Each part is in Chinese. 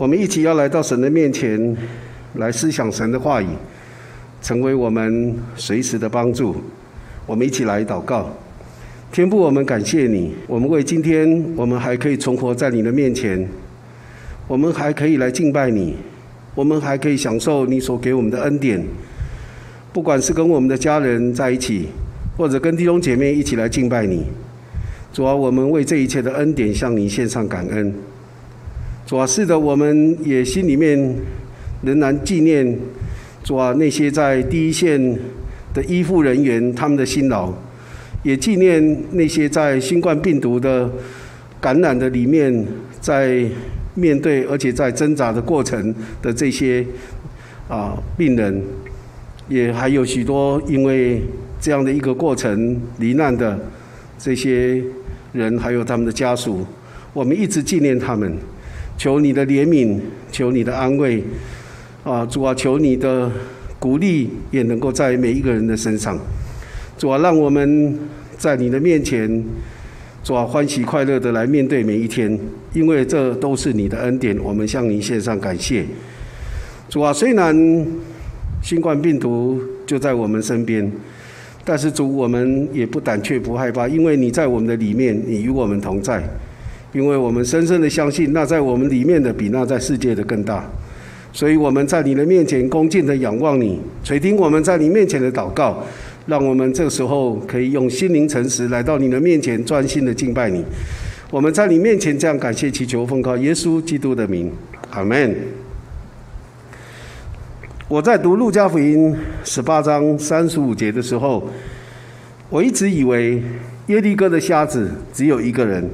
我们一起要来到神的面前，来思想神的话语，成为我们随时的帮助。我们一起来祷告，天父，我们感谢你，我们为今天我们还可以存活在你的面前，我们还可以来敬拜你，我们还可以享受你所给我们的恩典。不管是跟我们的家人在一起，或者跟弟兄姐妹一起来敬拜你，主啊，我们为这一切的恩典向你献上感恩。主啊，是的，我们也心里面仍然纪念主啊那些在第一线的医护人员他们的辛劳，也纪念那些在新冠病毒的感染的里面，在面对而且在挣扎的过程的这些啊病人。也还有许多因为这样的一个过程罹难的这些人，还有他们的家属，我们一直纪念他们，求你的怜悯，求你的安慰，啊，主啊，求你的鼓励，也能够在每一个人的身上，主啊，让我们在你的面前，主啊，欢喜快乐的来面对每一天，因为这都是你的恩典，我们向你献上感谢，主啊，虽然。新冠病毒就在我们身边，但是主，我们也不胆怯不害怕，因为你在我们的里面，你与我们同在，因为我们深深的相信，那在我们里面的比那在世界的更大，所以我们在你的面前恭敬的仰望你，垂听我们在你面前的祷告，让我们这时候可以用心灵诚实来到你的面前，专心的敬拜你。我们在你面前这样感谢祈求奉靠耶稣基督的名，阿门。我在读路加福音十八章三十五节的时候，我一直以为耶利哥的瞎子只有一个人。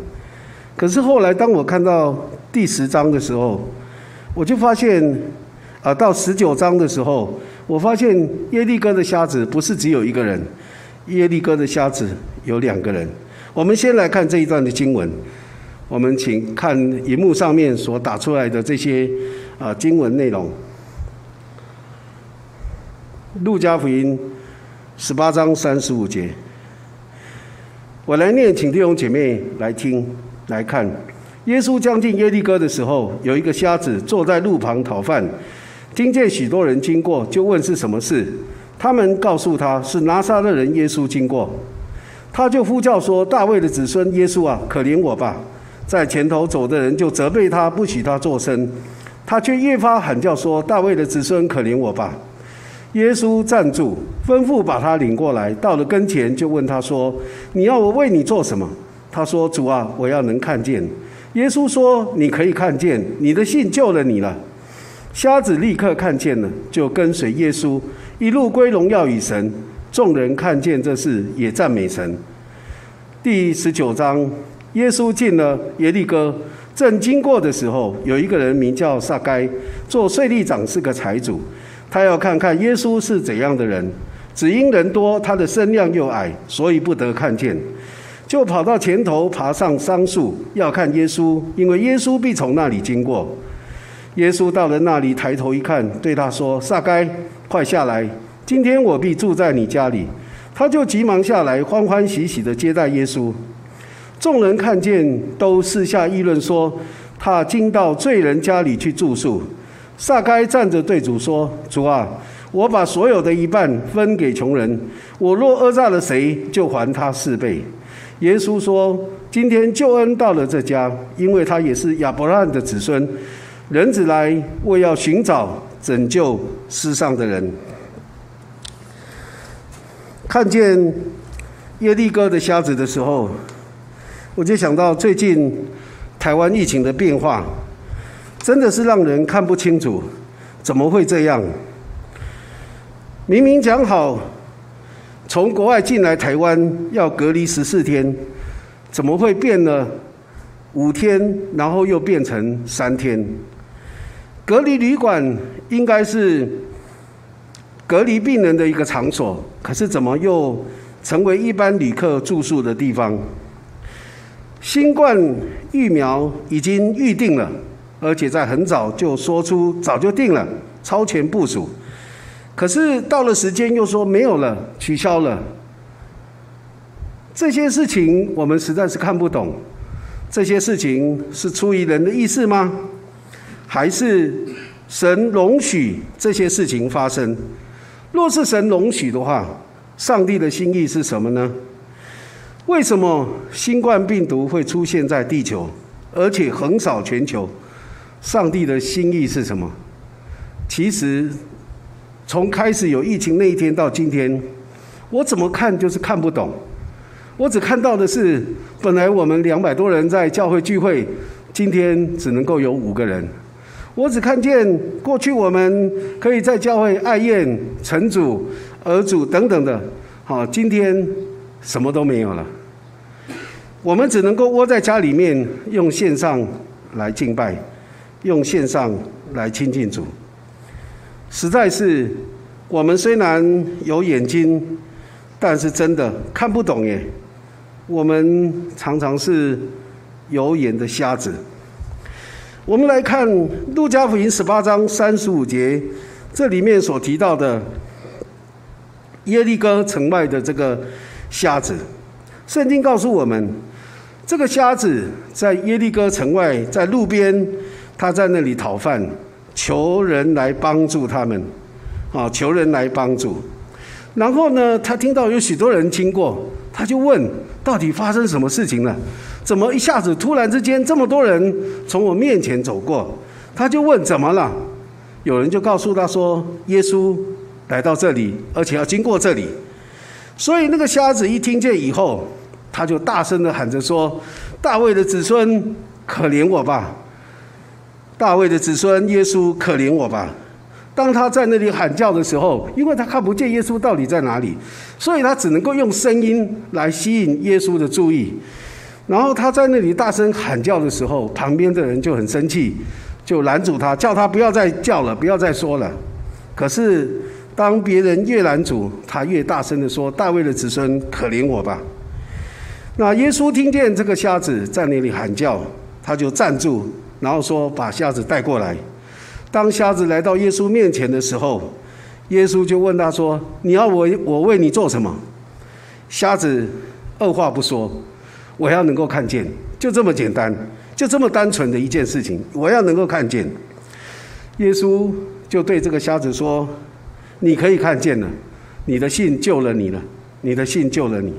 可是后来当我看到第十章的时候，我就发现，啊，到十九章的时候，我发现耶利哥的瞎子不是只有一个人，耶利哥的瞎子有两个人。我们先来看这一段的经文，我们请看荧幕上面所打出来的这些啊经文内容。路加福音十八章三十五节，我来念，请弟兄姐妹来听来看。耶稣将近耶利哥的时候，有一个瞎子坐在路旁讨饭，听见许多人经过，就问是什么事。他们告诉他是拿撒勒人耶稣经过，他就呼叫说：“大卫的子孙耶稣啊，可怜我吧！”在前头走的人就责备他，不许他作声，他却越发喊叫说：“大卫的子孙，可怜我吧！”耶稣站住，吩咐把他领过来。到了跟前，就问他说：“你要我为你做什么？”他说：“主啊，我要能看见。”耶稣说：“你可以看见，你的信救了你了。”瞎子立刻看见了，就跟随耶稣，一路归荣耀与神。众人看见这事，也赞美神。第十九章，耶稣进了耶利哥，正经过的时候，有一个人名叫撒该，做税吏长，是个财主。他要看看耶稣是怎样的人，只因人多，他的身量又矮，所以不得看见，就跑到前头，爬上桑树，要看耶稣，因为耶稣必从那里经过。耶稣到了那里，抬头一看，对他说：“撒该，快下来，今天我必住在你家里。”他就急忙下来，欢欢喜喜的接待耶稣。众人看见，都私下议论说：“他竟到罪人家里去住宿。”撒该站着对主说：“主啊，我把所有的一半分给穷人。我若讹诈了谁，就还他四倍。”耶稣说：“今天救恩到了这家，因为他也是亚伯拉罕的子孙。人子来，为要寻找拯救世上的人。”看见耶利哥的瞎子的时候，我就想到最近台湾疫情的变化。真的是让人看不清楚，怎么会这样？明明讲好从国外进来台湾要隔离十四天，怎么会变了五天，然后又变成三天？隔离旅馆应该是隔离病人的一个场所，可是怎么又成为一般旅客住宿的地方？新冠疫苗已经预定了。而且在很早就说出早就定了，超前部署。可是到了时间又说没有了，取消了。这些事情我们实在是看不懂。这些事情是出于人的意思吗？还是神容许这些事情发生？若是神容许的话，上帝的心意是什么呢？为什么新冠病毒会出现在地球，而且横扫全球？上帝的心意是什么？其实，从开始有疫情那一天到今天，我怎么看就是看不懂。我只看到的是，本来我们两百多人在教会聚会，今天只能够有五个人。我只看见过去我们可以在教会爱宴、成主、儿主等等的，好，今天什么都没有了。我们只能够窝在家里面，用线上来敬拜，用线上来亲近主。实在是，我们虽然有眼睛，但是真的看不懂耶。我们常常是有眼的瞎子。我们来看《路加福音》十八章三十五节，这里面所提到的耶利哥城外的这个瞎子，圣经告诉我们。这个瞎子在耶利哥城外，在路边，他在那里讨饭，求人来帮助他们，啊，求人来帮助。然后呢，他听到有许多人经过，他就问：到底发生什么事情了？怎么一下子突然之间这么多人从我面前走过？他就问：怎么了？有人就告诉他说：耶稣来到这里，而且要经过这里。所以那个瞎子一听见以后。他就大声的喊着说：“大卫的子孙，可怜我吧！大卫的子孙，耶稣，可怜我吧！”当他在那里喊叫的时候，因为他看不见耶稣到底在哪里，所以他只能够用声音来吸引耶稣的注意。然后他在那里大声喊叫的时候，旁边的人就很生气，就拦住他，叫他不要再叫了，不要再说了。可是当别人越拦阻，他越大声的说：“大卫的子孙，可怜我吧！”那耶稣听见这个瞎子在那里喊叫，他就站住，然后说：“把瞎子带过来。”当瞎子来到耶稣面前的时候，耶稣就问他说：“你要我我为你做什么？”瞎子二话不说：“我要能够看见，就这么简单，就这么单纯的一件事情，我要能够看见。”耶稣就对这个瞎子说：“你可以看见了，你的信救了你了，你的信救了你。”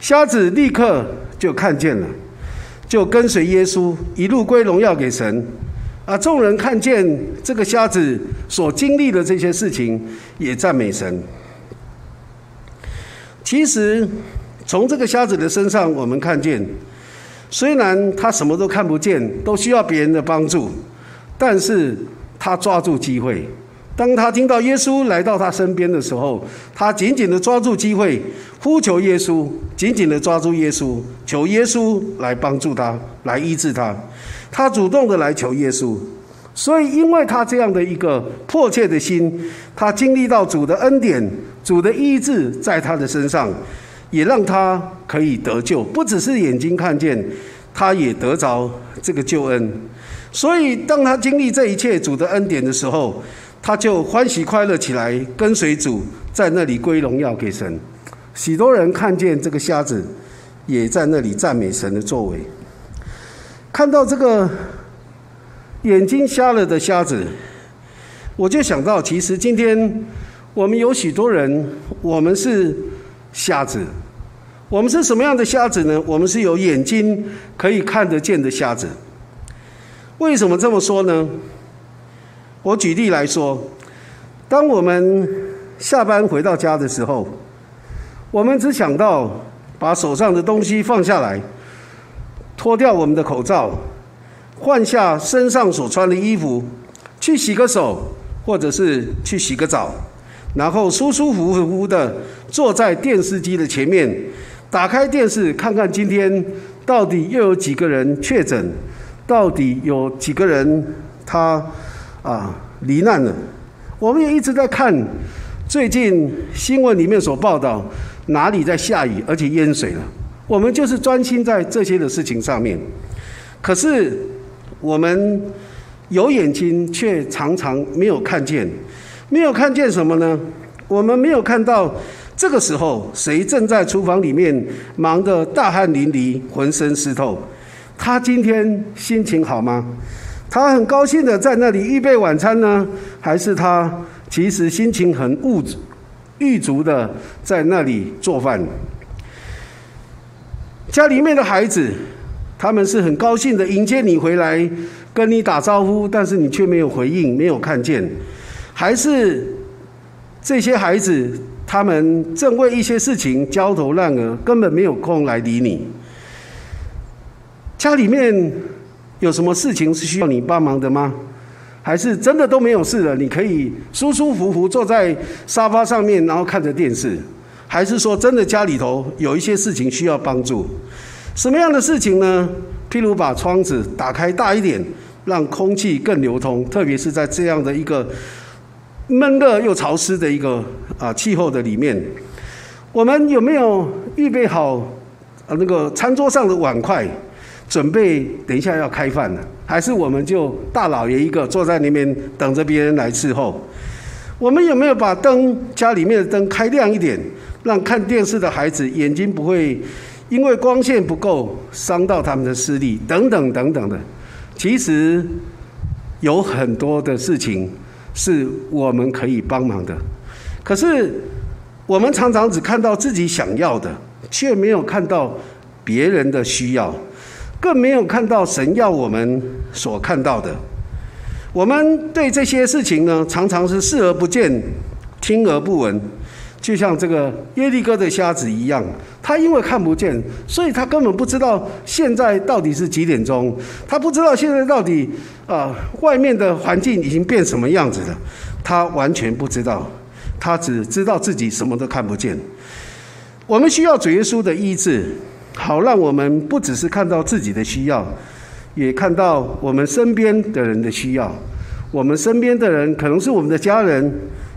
瞎子立刻就看见了，就跟随耶稣一路归荣耀给神。啊，众人看见这个瞎子所经历的这些事情，也赞美神。其实，从这个瞎子的身上，我们看见，虽然他什么都看不见，都需要别人的帮助，但是他抓住机会。当他听到耶稣来到他身边的时候，他紧紧地抓住机会，呼求耶稣，紧紧地抓住耶稣，求耶稣来帮助他，来医治他。他主动的来求耶稣，所以因为他这样的一个迫切的心，他经历到主的恩典，主的医治在他的身上，也让他可以得救。不只是眼睛看见，他也得着这个救恩。所以当他经历这一切主的恩典的时候，他就欢喜快乐起来，跟随主，在那里归荣耀给神。许多人看见这个瞎子，也在那里赞美神的作为。看到这个眼睛瞎了的瞎子，我就想到，其实今天我们有许多人，我们是瞎子。我们是什么样的瞎子呢？我们是有眼睛可以看得见的瞎子。为什么这么说呢？我举例来说，当我们下班回到家的时候，我们只想到把手上的东西放下来，脱掉我们的口罩，换下身上所穿的衣服，去洗个手，或者是去洗个澡，然后舒舒服服的坐在电视机的前面，打开电视看看今天到底又有几个人确诊，到底有几个人他。啊，罹难了。我们也一直在看最近新闻里面所报道，哪里在下雨，而且淹水了。我们就是专心在这些的事情上面。可是我们有眼睛，却常常没有看见。没有看见什么呢？我们没有看到这个时候谁正在厨房里面忙得大汗淋漓，浑身湿透。他今天心情好吗？他很高兴的在那里预备晚餐呢，还是他其实心情很物质欲足的在那里做饭？家里面的孩子，他们是很高兴的迎接你回来，跟你打招呼，但是你却没有回应，没有看见，还是这些孩子，他们正为一些事情焦头烂额，根本没有空来理你。家里面有什么事情是需要你帮忙的吗？还是真的都没有事了？你可以舒舒服服坐在沙发上面，然后看着电视。还是说，真的家里头有一些事情需要帮助？什么样的事情呢？譬如把窗子打开大一点，让空气更流通，特别是在这样的一个闷热又潮湿的一个啊气候的里面，我们有没有预备好啊那个餐桌上的碗筷，准备等一下要开饭了？还是我们就大老爷一个坐在那边等着别人来伺候？我们有没有把灯家里面的灯开亮一点？让看电视的孩子眼睛不会因为光线不够伤到他们的视力，等等等等的。其实有很多的事情是我们可以帮忙的，可是我们常常只看到自己想要的，却没有看到别人的需要，更没有看到神要我们所看到的。我们对这些事情呢，常常是视而不见，听而不闻。就像这个耶利哥的瞎子一样，他因为看不见，所以他根本不知道现在到底是几点钟，他不知道现在到底啊外面的环境已经变什么样子了，他完全不知道，他只知道自己什么都看不见。我们需要主耶稣的医治，好让我们不只是看到自己的需要，也看到我们身边的人的需要。我们身边的人可能是我们的家人。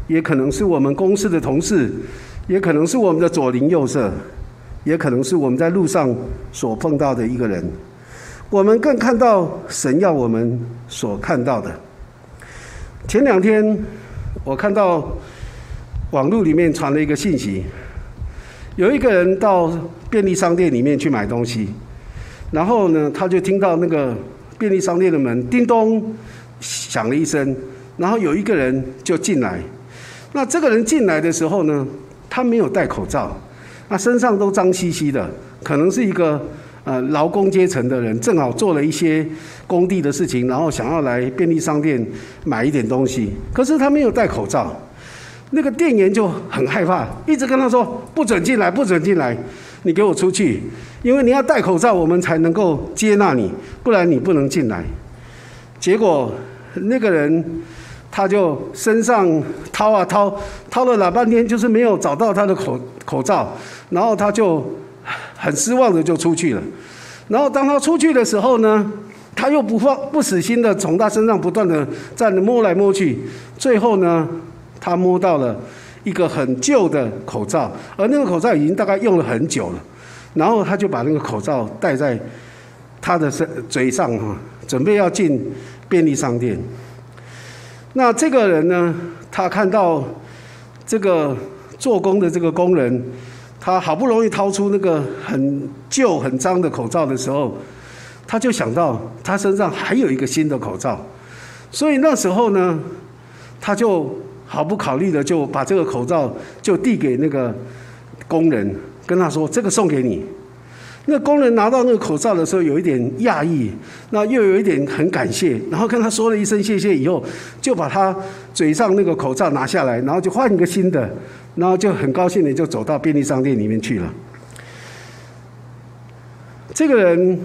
也可能是我们公司的同事，也可能是我们的左邻右舍，也可能是我们在路上所碰到的一个人。我们更看到神要我们所看到的。前两天我看到网络里面传了一个信息，有一个人到便利商店里面去买东西，然后呢，他就听到那个便利商店的门叮咚响了一声，然后有一个人就进来。那这个人进来的时候呢，他没有戴口罩，那身上都脏兮兮的，可能是一个呃劳工阶层的人，正好做了一些工地的事情，然后想要来便利商店买一点东西，可是他没有戴口罩，那个店员就很害怕，一直跟他说不准进来，不准进来，你给我出去，因为你要戴口罩，我们才能够接纳你，不然你不能进来。结果那个人。他就身上掏啊掏，掏了老半天，就是没有找到他的口口罩，然后他就很失望的就出去了。然后当他出去的时候呢，他又不放不死心的从他身上不断的在摸来摸去，最后呢，他摸到了一个很旧的口罩，而那个口罩已经大概用了很久了。然后他就把那个口罩戴在他的身嘴上哈，准备要进便利商店。那这个人呢？他看到这个做工的这个工人，他好不容易掏出那个很旧、很脏的口罩的时候，他就想到他身上还有一个新的口罩，所以那时候呢，他就毫不考虑的就把这个口罩就递给那个工人，跟他说：“这个送给你。”那工人拿到那个口罩的时候，有一点讶异，那又有一点很感谢，然后跟他说了一声谢谢以后，就把他嘴上那个口罩拿下来，然后就换一个新的，然后就很高兴的就走到便利商店里面去了。这个人，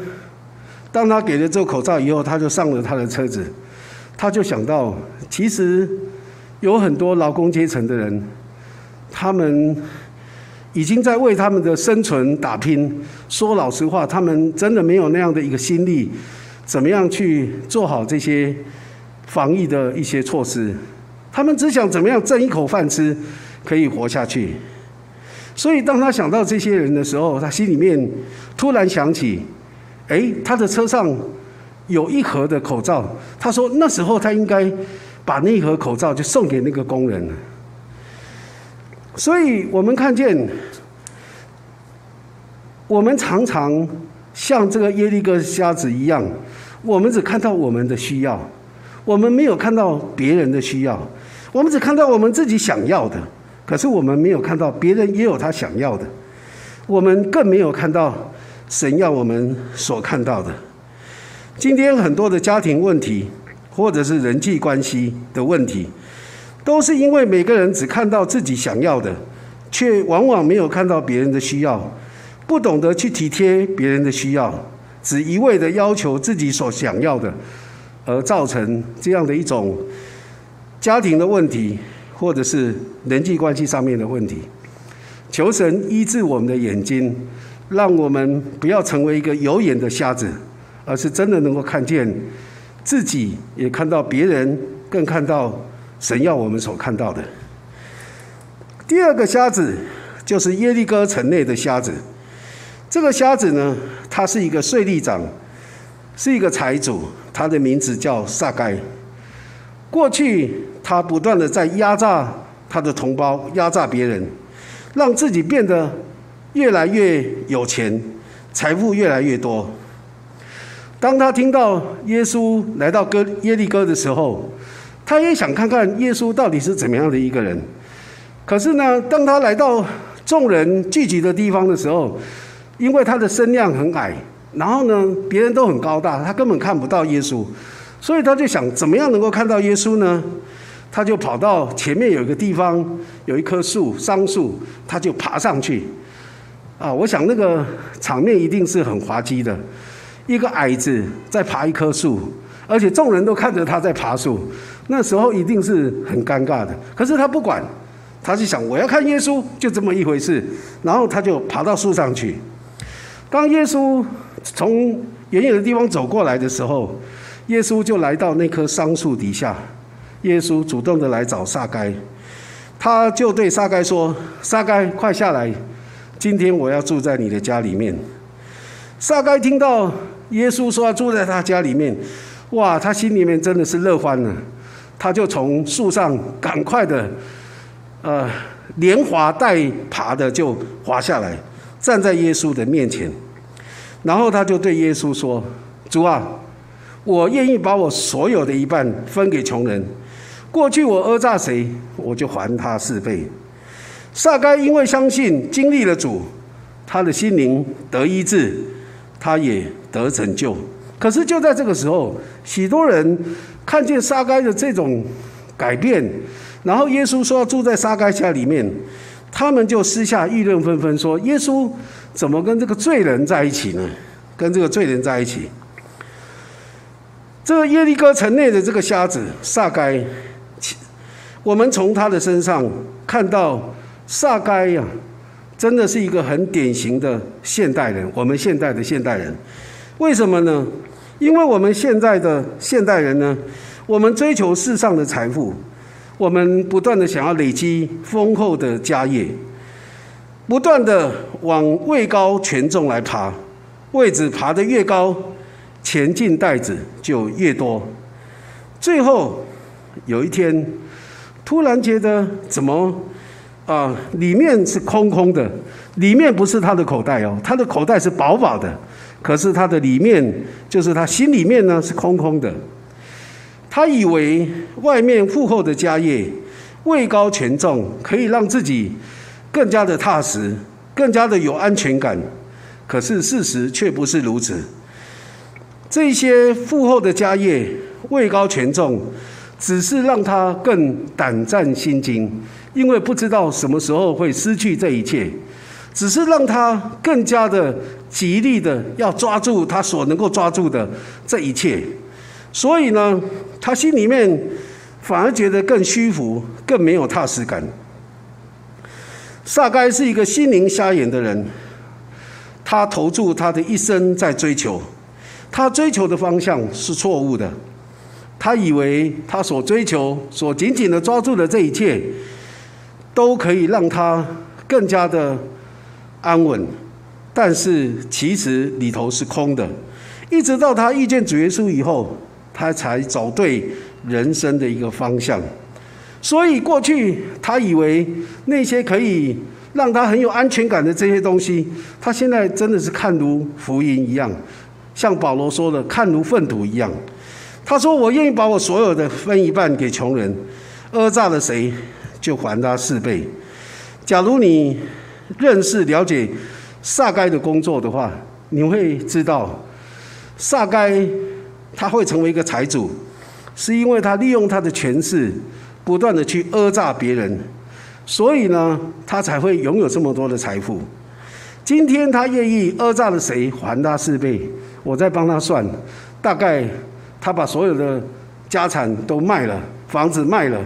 当他给了这个口罩以后，他就上了他的车子，他就想到，其实有很多劳工阶层的人，他们。已经在为他们的生存打拼。说老实话，他们真的没有那样的一个心力，怎么样去做好这些防疫的一些措施？他们只想怎么样挣一口饭吃，可以活下去。所以，当他想到这些人的时候，他心里面突然想起：哎，他的车上有一盒的口罩。他说那时候他应该把那盒口罩就送给那个工人了。所以我们看见，我们常常像这个耶利哥瞎子一样，我们只看到我们的需要，我们没有看到别人的需要，我们只看到我们自己想要的，可是我们没有看到别人也有他想要的，我们更没有看到神要我们所看到的。今天很多的家庭问题，或者是人际关系的问题，都是因为每个人只看到自己想要的，却往往没有看到别人的需要，不懂得去体贴别人的需要，只一味的要求自己所想要的，而造成这样的一种家庭的问题，或者是人际关系上面的问题。求神医治我们的眼睛，让我们不要成为一个有眼的瞎子。而是真的能够看见自己，也看到别人，更看到神要我们所看到的。第二个瞎子就是耶利哥城内的瞎子。这个瞎子呢，他是一个税吏长，是一个财主，他的名字叫撒该。过去他不断的在压榨他的同胞，压榨别人，让自己变得越来越有钱，财富越来越多。当他听到耶稣来到哥耶利哥的时候，他也想看看耶稣到底是怎么样的一个人。可是呢，当他来到众人聚集的地方的时候，因为他的身量很矮，然后呢，别人都很高大，他根本看不到耶稣，所以他就想怎么样能够看到耶稣呢？他就跑到前面有一个地方，有一棵树，桑树，他就爬上去。啊，我想那个场面一定是很滑稽的。一个矮子在爬一棵树，而且众人都看着他在爬树，那时候一定是很尴尬的。可是他不管，他就想我要看耶稣，就这么一回事。然后他就爬到树上去。当耶稣从远远的地方走过来的时候，耶稣就来到那棵桑树底下。耶稣主动的来找撒该，他就对撒该说：“撒该，快下来，今天我要住在你的家里面。”撒该听到。耶稣说住在他家里面，哇，他心里面真的是乐欢了，他就从树上赶快的，呃，连滑带爬的就滑下来，站在耶稣的面前，然后他就对耶稣说：“主啊，我愿意把我所有的一半分给穷人。过去我讹诈谁，我就还他四倍。”撒该因为相信经历了主，他的心灵得医治，他也。得拯救，可是就在这个时候，许多人看见撒该的这种改变，然后耶稣说要住在撒该家里面，他们就私下议论纷纷，说耶稣怎么跟这个罪人在一起呢？跟这个罪人在一起。这个耶利哥城内的这个瞎子撒该，我们从他的身上看到撒该呀，真的是一个很典型的现代人，我们现代的现代人。为什么呢？因为我们现在的现代人呢，我们追求世上的财富，我们不断的想要累积丰厚的家业，不断的往位高权重来爬，位置爬得越高，前进袋子就越多，最后有一天，突然觉得怎么啊，里面是空空的，里面不是他的口袋哦，他的口袋是饱饱的。可是他的里面，就是他心里面呢是空空的。他以为外面富厚的家业、位高权重，可以让自己更加的踏实、更加的有安全感。可是事实却不是如此。这些富厚的家业、位高权重，只是让他更胆战心惊，因为不知道什么时候会失去这一切。只是让他更加的极力的要抓住他所能够抓住的这一切，所以呢，他心里面反而觉得更虚浮，更没有踏实感。萨该是一个心灵瞎眼的人，他投注他的一生在追求，他追求的方向是错误的，他以为他所追求、所紧紧的抓住的这一切，都可以让他更加的。安稳，但是其实里头是空的。一直到他遇见主耶稣以后，他才找对人生的一个方向。所以过去他以为那些可以让他很有安全感的这些东西，他现在真的是看如浮云一样，像保罗说的，看如粪土一样。他说：“我愿意把我所有的分一半给穷人，讹诈了谁，就还他四倍。”假如你认识了解撒该的工作的话，你会知道，撒该他会成为一个财主，是因为他利用他的权势，不断的去讹诈别人，所以呢，他才会拥有这么多的财富。今天他愿意讹诈了谁，还他四倍。我再帮他算，大概。他把所有的家产都卖了，房子卖了，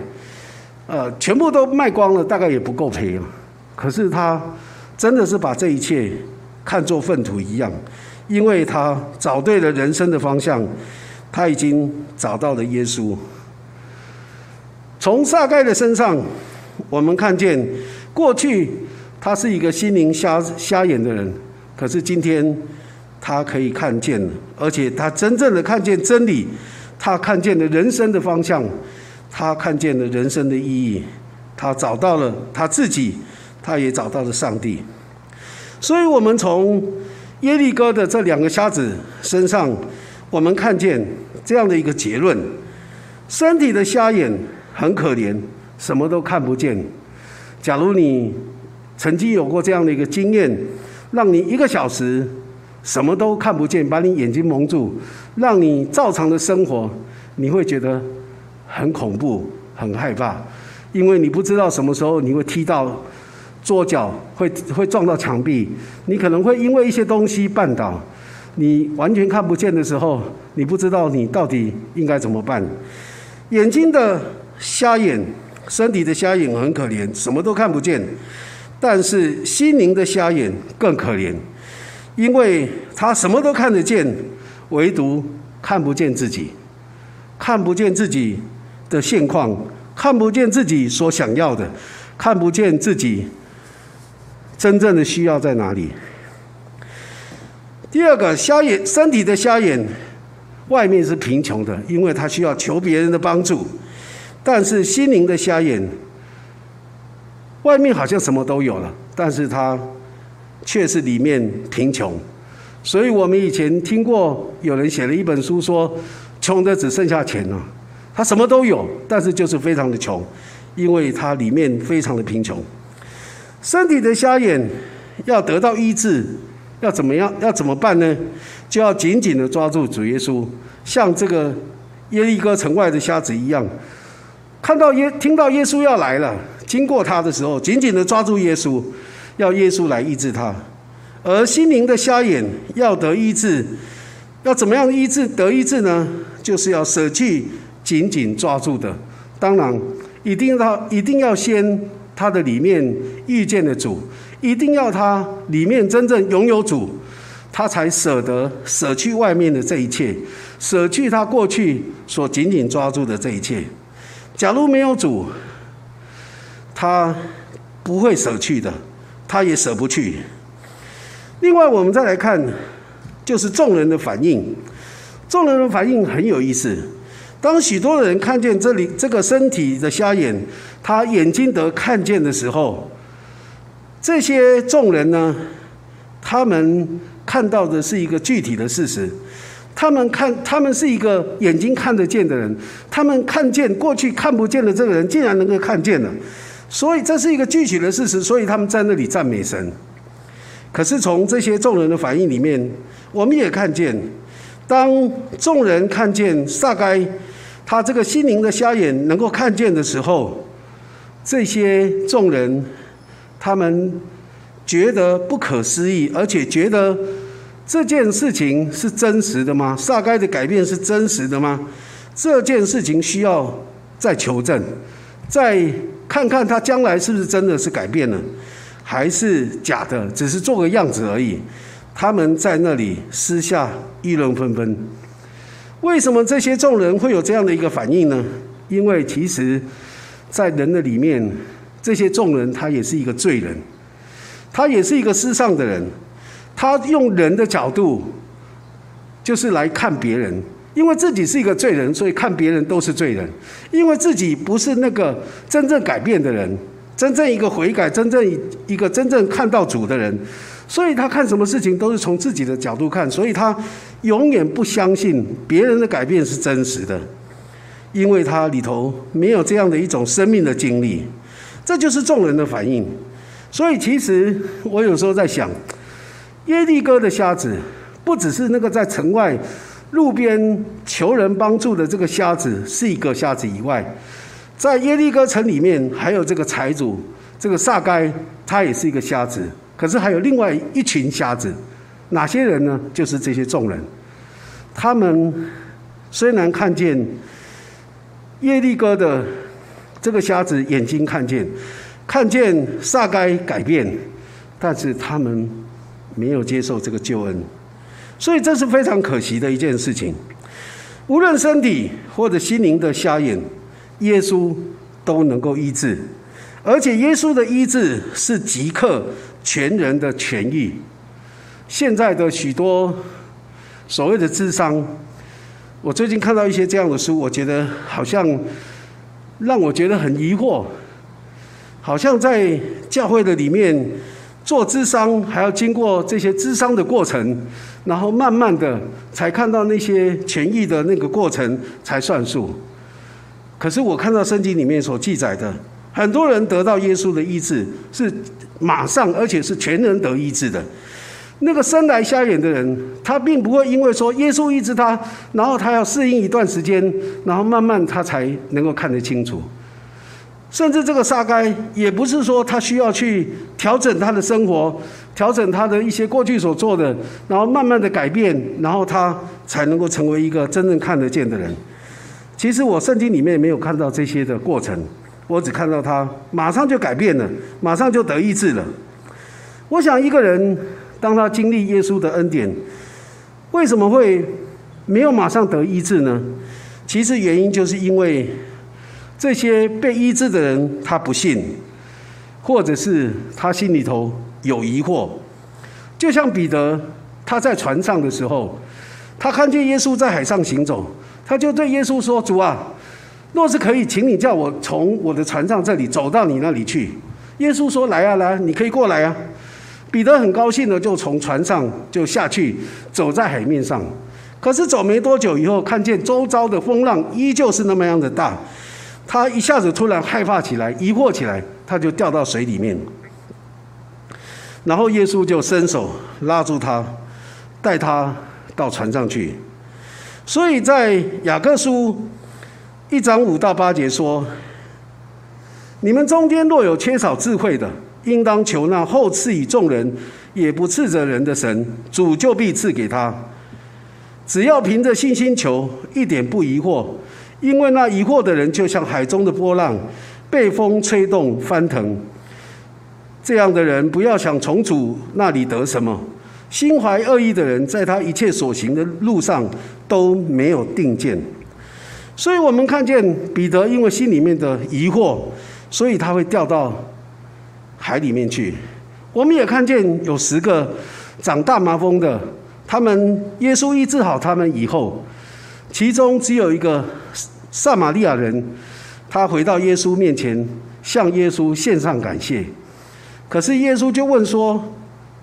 呃，全部都卖光了，大概也不够赔了。可是他真的是把这一切看作粪土一样，因为他找对了人生的方向，他已经找到了耶稣。从撒盖的身上，我们看见过去他是一个心灵瞎瞎眼的人，可是今天。他可以看见，而且他真正的看见真理，他看见了人生的方向，他看见了人生的意义，他找到了他自己，他也找到了上帝。所以，我们从耶利哥的这两个瞎子身上，我们看见这样的一个结论：身体的瞎眼很可怜，什么都看不见。假如你曾经有过这样的一个经验，让你一个小时。什么都看不见，把你眼睛蒙住，让你照常的生活，你会觉得很恐怖、很害怕，因为你不知道什么时候你会踢到桌角，会会撞到墙壁，你可能会因为一些东西绊倒，你完全看不见的时候，你不知道你到底应该怎么办。眼睛的瞎眼，身体的瞎眼很可怜，什么都看不见，但是心灵的瞎眼更可怜。因为他什么都看得见，唯独看不见自己，看不见自己的现况，看不见自己所想要的，看不见自己真正的需要在哪里。第二个，瞎眼，身体的瞎眼，外面是贫穷的，因为他需要求别人的帮助；但是心灵的瞎眼，外面好像什么都有了，但是他。却是里面贫穷，所以我们以前听过有人写了一本书，说穷的只剩下钱了，他什么都有，但是就是非常的穷，因为他里面非常的贫穷。身体的瞎眼要得到医治，要怎么样？要怎么办呢？就要紧紧的抓住主耶稣，像这个耶利哥城外的瞎子一样，看到耶听到耶稣要来了，经过他的时候，紧紧的抓住耶稣。要耶稣来医治他，而心灵的瞎眼要得医治，要怎么样医治得医治呢？就是要舍弃紧紧抓住的，当然一定要一定要先他的里面遇见的主，一定要他里面真正拥有主，他才舍得舍去外面的这一切，舍去他过去所紧紧抓住的这一切。假如没有主，他不会舍去的。他也舍不去。另外，我们再来看，就是众人的反应。众人的反应很有意思。当许多人看见这里这个身体的瞎眼，他眼睛得看见的时候，这些众人呢，他们看到的是一个具体的事实。他们看，他们是一个眼睛看得见的人，他们看见过去看不见的这个人，竟然能够看见了。所以这是一个具体的事实，所以他们在那里赞美神。可是从这些众人的反应里面，我们也看见，当众人看见撒该他这个心灵的瞎眼能够看见的时候，这些众人他们觉得不可思议，而且觉得这件事情是真实的吗？撒该的改变是真实的吗？这件事情需要再求证，再。看看他将来是不是真的是改变了，还是假的，只是做个样子而已。他们在那里私下议论纷纷。为什么这些众人会有这样的一个反应呢？因为其实，在人的里面，这些众人他也是一个罪人，他也是一个世上的人，他用人的角度，就是来看别人。因为自己是一个罪人，所以看别人都是罪人。因为自己不是那个真正改变的人，真正一个悔改、真正一个真正看到主的人，所以他看什么事情都是从自己的角度看，所以他永远不相信别人的改变是真实的，因为他里头没有这样的一种生命的经历。这就是众人的反应。所以其实我有时候在想，耶利哥的瞎子不只是那个在城外路边求人帮助的这个瞎子是一个瞎子以外，在耶利哥城里面还有这个财主这个撒该，他也是一个瞎子。可是还有另外一群瞎子，哪些人呢？就是这些众人。他们虽然看见耶利哥的这个瞎子眼睛看见，看见撒该改变，但是他们没有接受这个救恩，所以这是非常可惜的一件事情。无论身体或者心灵的瞎眼，耶稣都能够医治，而且耶稣的医治是即刻。全人的痊愈，现在的许多所谓的智商，我最近看到一些这样的书，我觉得好像让我觉得很疑惑，好像在教会的里面做智商，还要经过这些智商的过程，然后慢慢的才看到那些权益的那个过程才算数。可是我看到圣经里面所记载的，很多人得到耶稣的医治是。马上，而且是全人得医治的。那个生来瞎眼的人，他并不会因为说耶稣医治他，然后他要适应一段时间，然后慢慢他才能够看得清楚。甚至这个撒该，也不是说他需要去调整他的生活，调整他的一些过去所做的，然后慢慢的改变，然后他才能够成为一个真正看得见的人。其实我圣经里面没有看到这些的过程。我只看到他马上就改变了，马上就得医治了。我想一个人当他经历耶稣的恩典，为什么会没有马上得医治呢？其实原因就是因为这些被医治的人他不信，或者是他心里头有疑惑。就像彼得他在船上的时候，他看见耶稣在海上行走，他就对耶稣说：“主啊。”若是可以，请你叫我从我的船上这里走到你那里去。耶稣说：“来啊，来，你可以过来啊。”彼得很高兴的就从船上就下去，走在海面上。可是走没多久以后，看见周遭的风浪依旧是那么样的大，他一下子突然害怕起来，疑惑起来，他就掉到水里面。然后耶稣就伸手拉住他，带他到船上去。所以在雅各书。一章五到八节说：“你们中间若有缺少智慧的，应当求那后赐予众人，也不斥责人的神，主就必赐给他。只要凭着信心求，一点不疑惑，因为那疑惑的人就像海中的波浪，被风吹动翻腾。这样的人不要想从主那里得什么。心怀恶意的人，在他一切所行的路上都没有定见。”所以我们看见彼得因为心里面的疑惑，所以他会掉到海里面去。我们也看见有十个长大麻风的，他们耶稣医治好他们以后，其中只有一个撒玛利亚人，他回到耶稣面前，向耶稣献上感谢。可是耶稣就问说。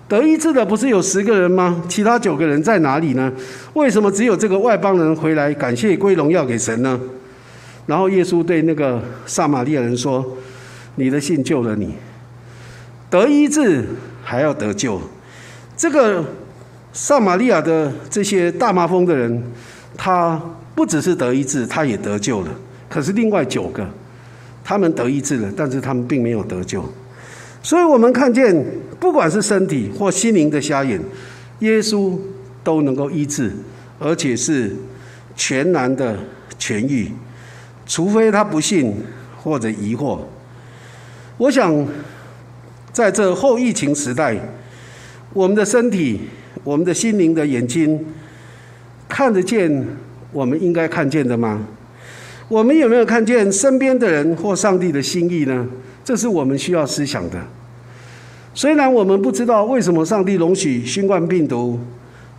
得医治的不是有十个人吗？其他九个人在哪里呢？为什么只有这个外邦人回来感谢归荣耀给神呢？然后耶稣对那个撒玛利亚人说：“你的信救了你，得医治还要得救。”这个撒玛利亚的这些大麻风的人，他不只是得医治，他也得救了。可是另外九个，他们得医治了，但是他们并没有得救。所以我们看见，不管是身体或心灵的瞎眼，耶稣都能够医治，而且是全然的痊愈，除非他不信或者疑惑。我想，在这后疫情时代，我们的身体、我们的心灵的眼睛看得见我们应该看见的吗？我们有没有看见身边的人或上帝的心意呢？这是我们需要思想的。虽然我们不知道为什么上帝容许新冠病毒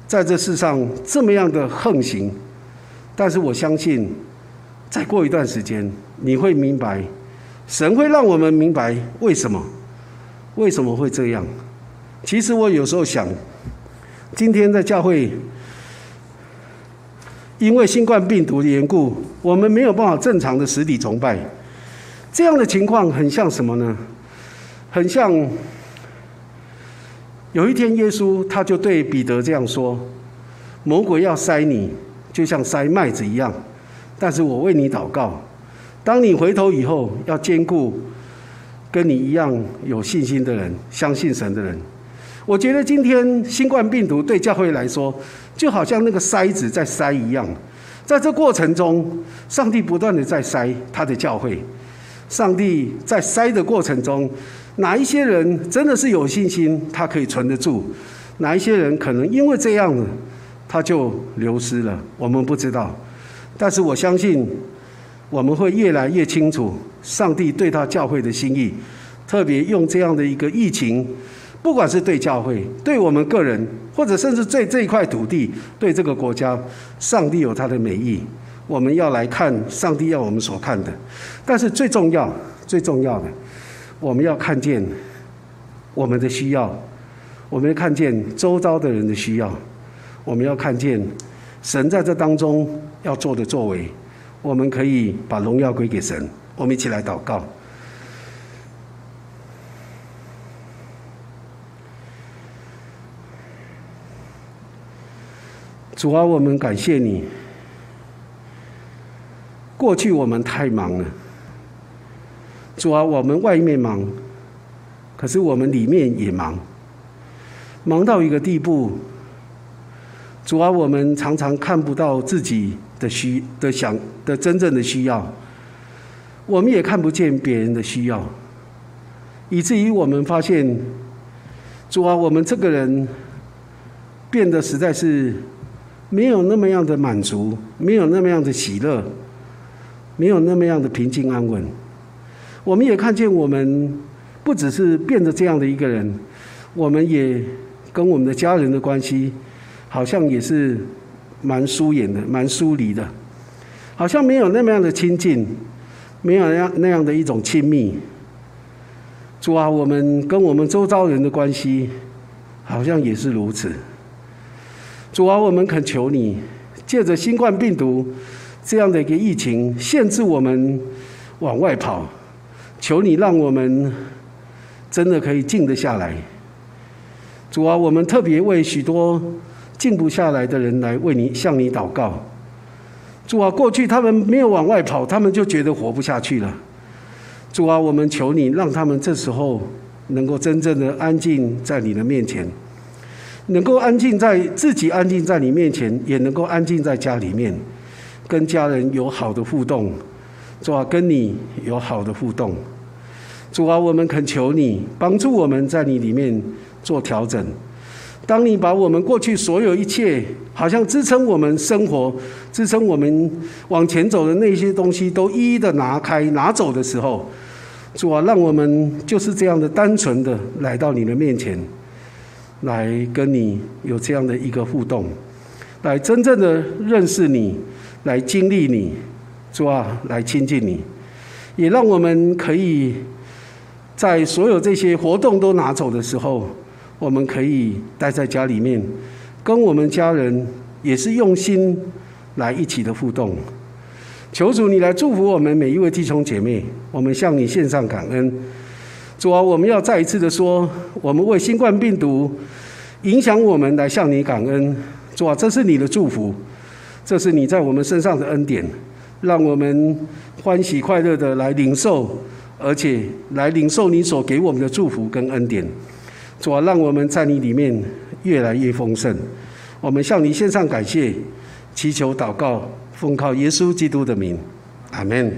在这世上这么样的横行，但是我相信，再过一段时间，你会明白，神会让我们明白为什么，为什么会这样。其实我有时候想，今天在教会，因为新冠病毒的缘故，我们没有办法正常的实体崇拜。这样的情况很像什么呢？很像有一天耶稣他就对彼得这样说：“魔鬼要塞你，就像塞麦子一样，但是我为你祷告。当你回头以后，要兼顾跟你一样有信心的人，相信神的人。”我觉得今天新冠病毒对教会来说，就好像那个筛子在筛一样，在这过程中，上帝不断的在筛他的教会。上帝在筛的过程中，哪一些人真的是有信心，他可以存得住；哪一些人可能因为这样，他就流失了。我们不知道，但是我相信，我们会越来越清楚上帝对他教会的心意，特别用这样的一个疫情。不管是对教会、对我们个人，或者甚至对这一块土地、对这个国家，上帝有他的美意。我们要来看上帝要我们所看的，但是最重要、最重要的，我们要看见我们的需要，我们要看见周遭的人的需要，我们要看见神在这当中要做的作为，我们可以把荣耀归给神。我们一起来祷告。主啊，我们感谢你。过去我们太忙了，主啊，我们外面忙，可是我们里面也忙，忙到一个地步。主啊，我们常常看不到自己的需的想的真正的需要，我们也看不见别人的需要，以至于我们发现，主啊，我们这个人变得实在是。没有那么样的满足，没有那么样的喜乐，没有那么样的平静安稳。我们也看见，我们不只是变得这样的一个人，我们也跟我们的家人的关系，好像也是蛮疏远的，蛮疏离的，好像没有那么样的亲近，没有那样那样的一种亲密。主啊，我们跟我们周遭人的关系，好像也是如此。主啊，我们恳求你，借着新冠病毒这样的一个疫情，限制我们往外跑。求你让我们真的可以静得下来。主啊，我们特别为许多静不下来的人来为你向你祷告。主啊，过去他们没有往外跑，他们就觉得活不下去了。主啊，我们求你让他们这时候能够真正的安静在你的面前。能够安静在自己安静在你面前，也能够安静在家里面，跟家人有好的互动，主啊，跟你有好的互动，主啊，我们恳求你帮助我们在你里面做调整。当你把我们过去所有一切，好像支撑我们生活、支撑我们往前走的那些东西，都一一的拿开拿走的时候，主啊，让我们就是这样的单纯的来到你的面前。来跟你有这样的一个互动，来真正的认识你，来经历你，是吧？来亲近你，也让我们可以在所有这些活动都拿走的时候，我们可以待在家里面，跟我们家人也是用心来一起的互动。求主你来祝福我们每一位弟兄姐妹，我们向你献上感恩。主啊，我们要再一次的说，我们为新冠病毒影响我们来向你感恩。主啊，这是你的祝福，这是你在我们身上的恩典，让我们欢喜快乐的来领受，而且来领受你所给我们的祝福跟恩典。主啊，让我们在你里面越来越丰盛。我们向你献上感谢，祈求祷告，奉靠耶稣基督的名，阿门。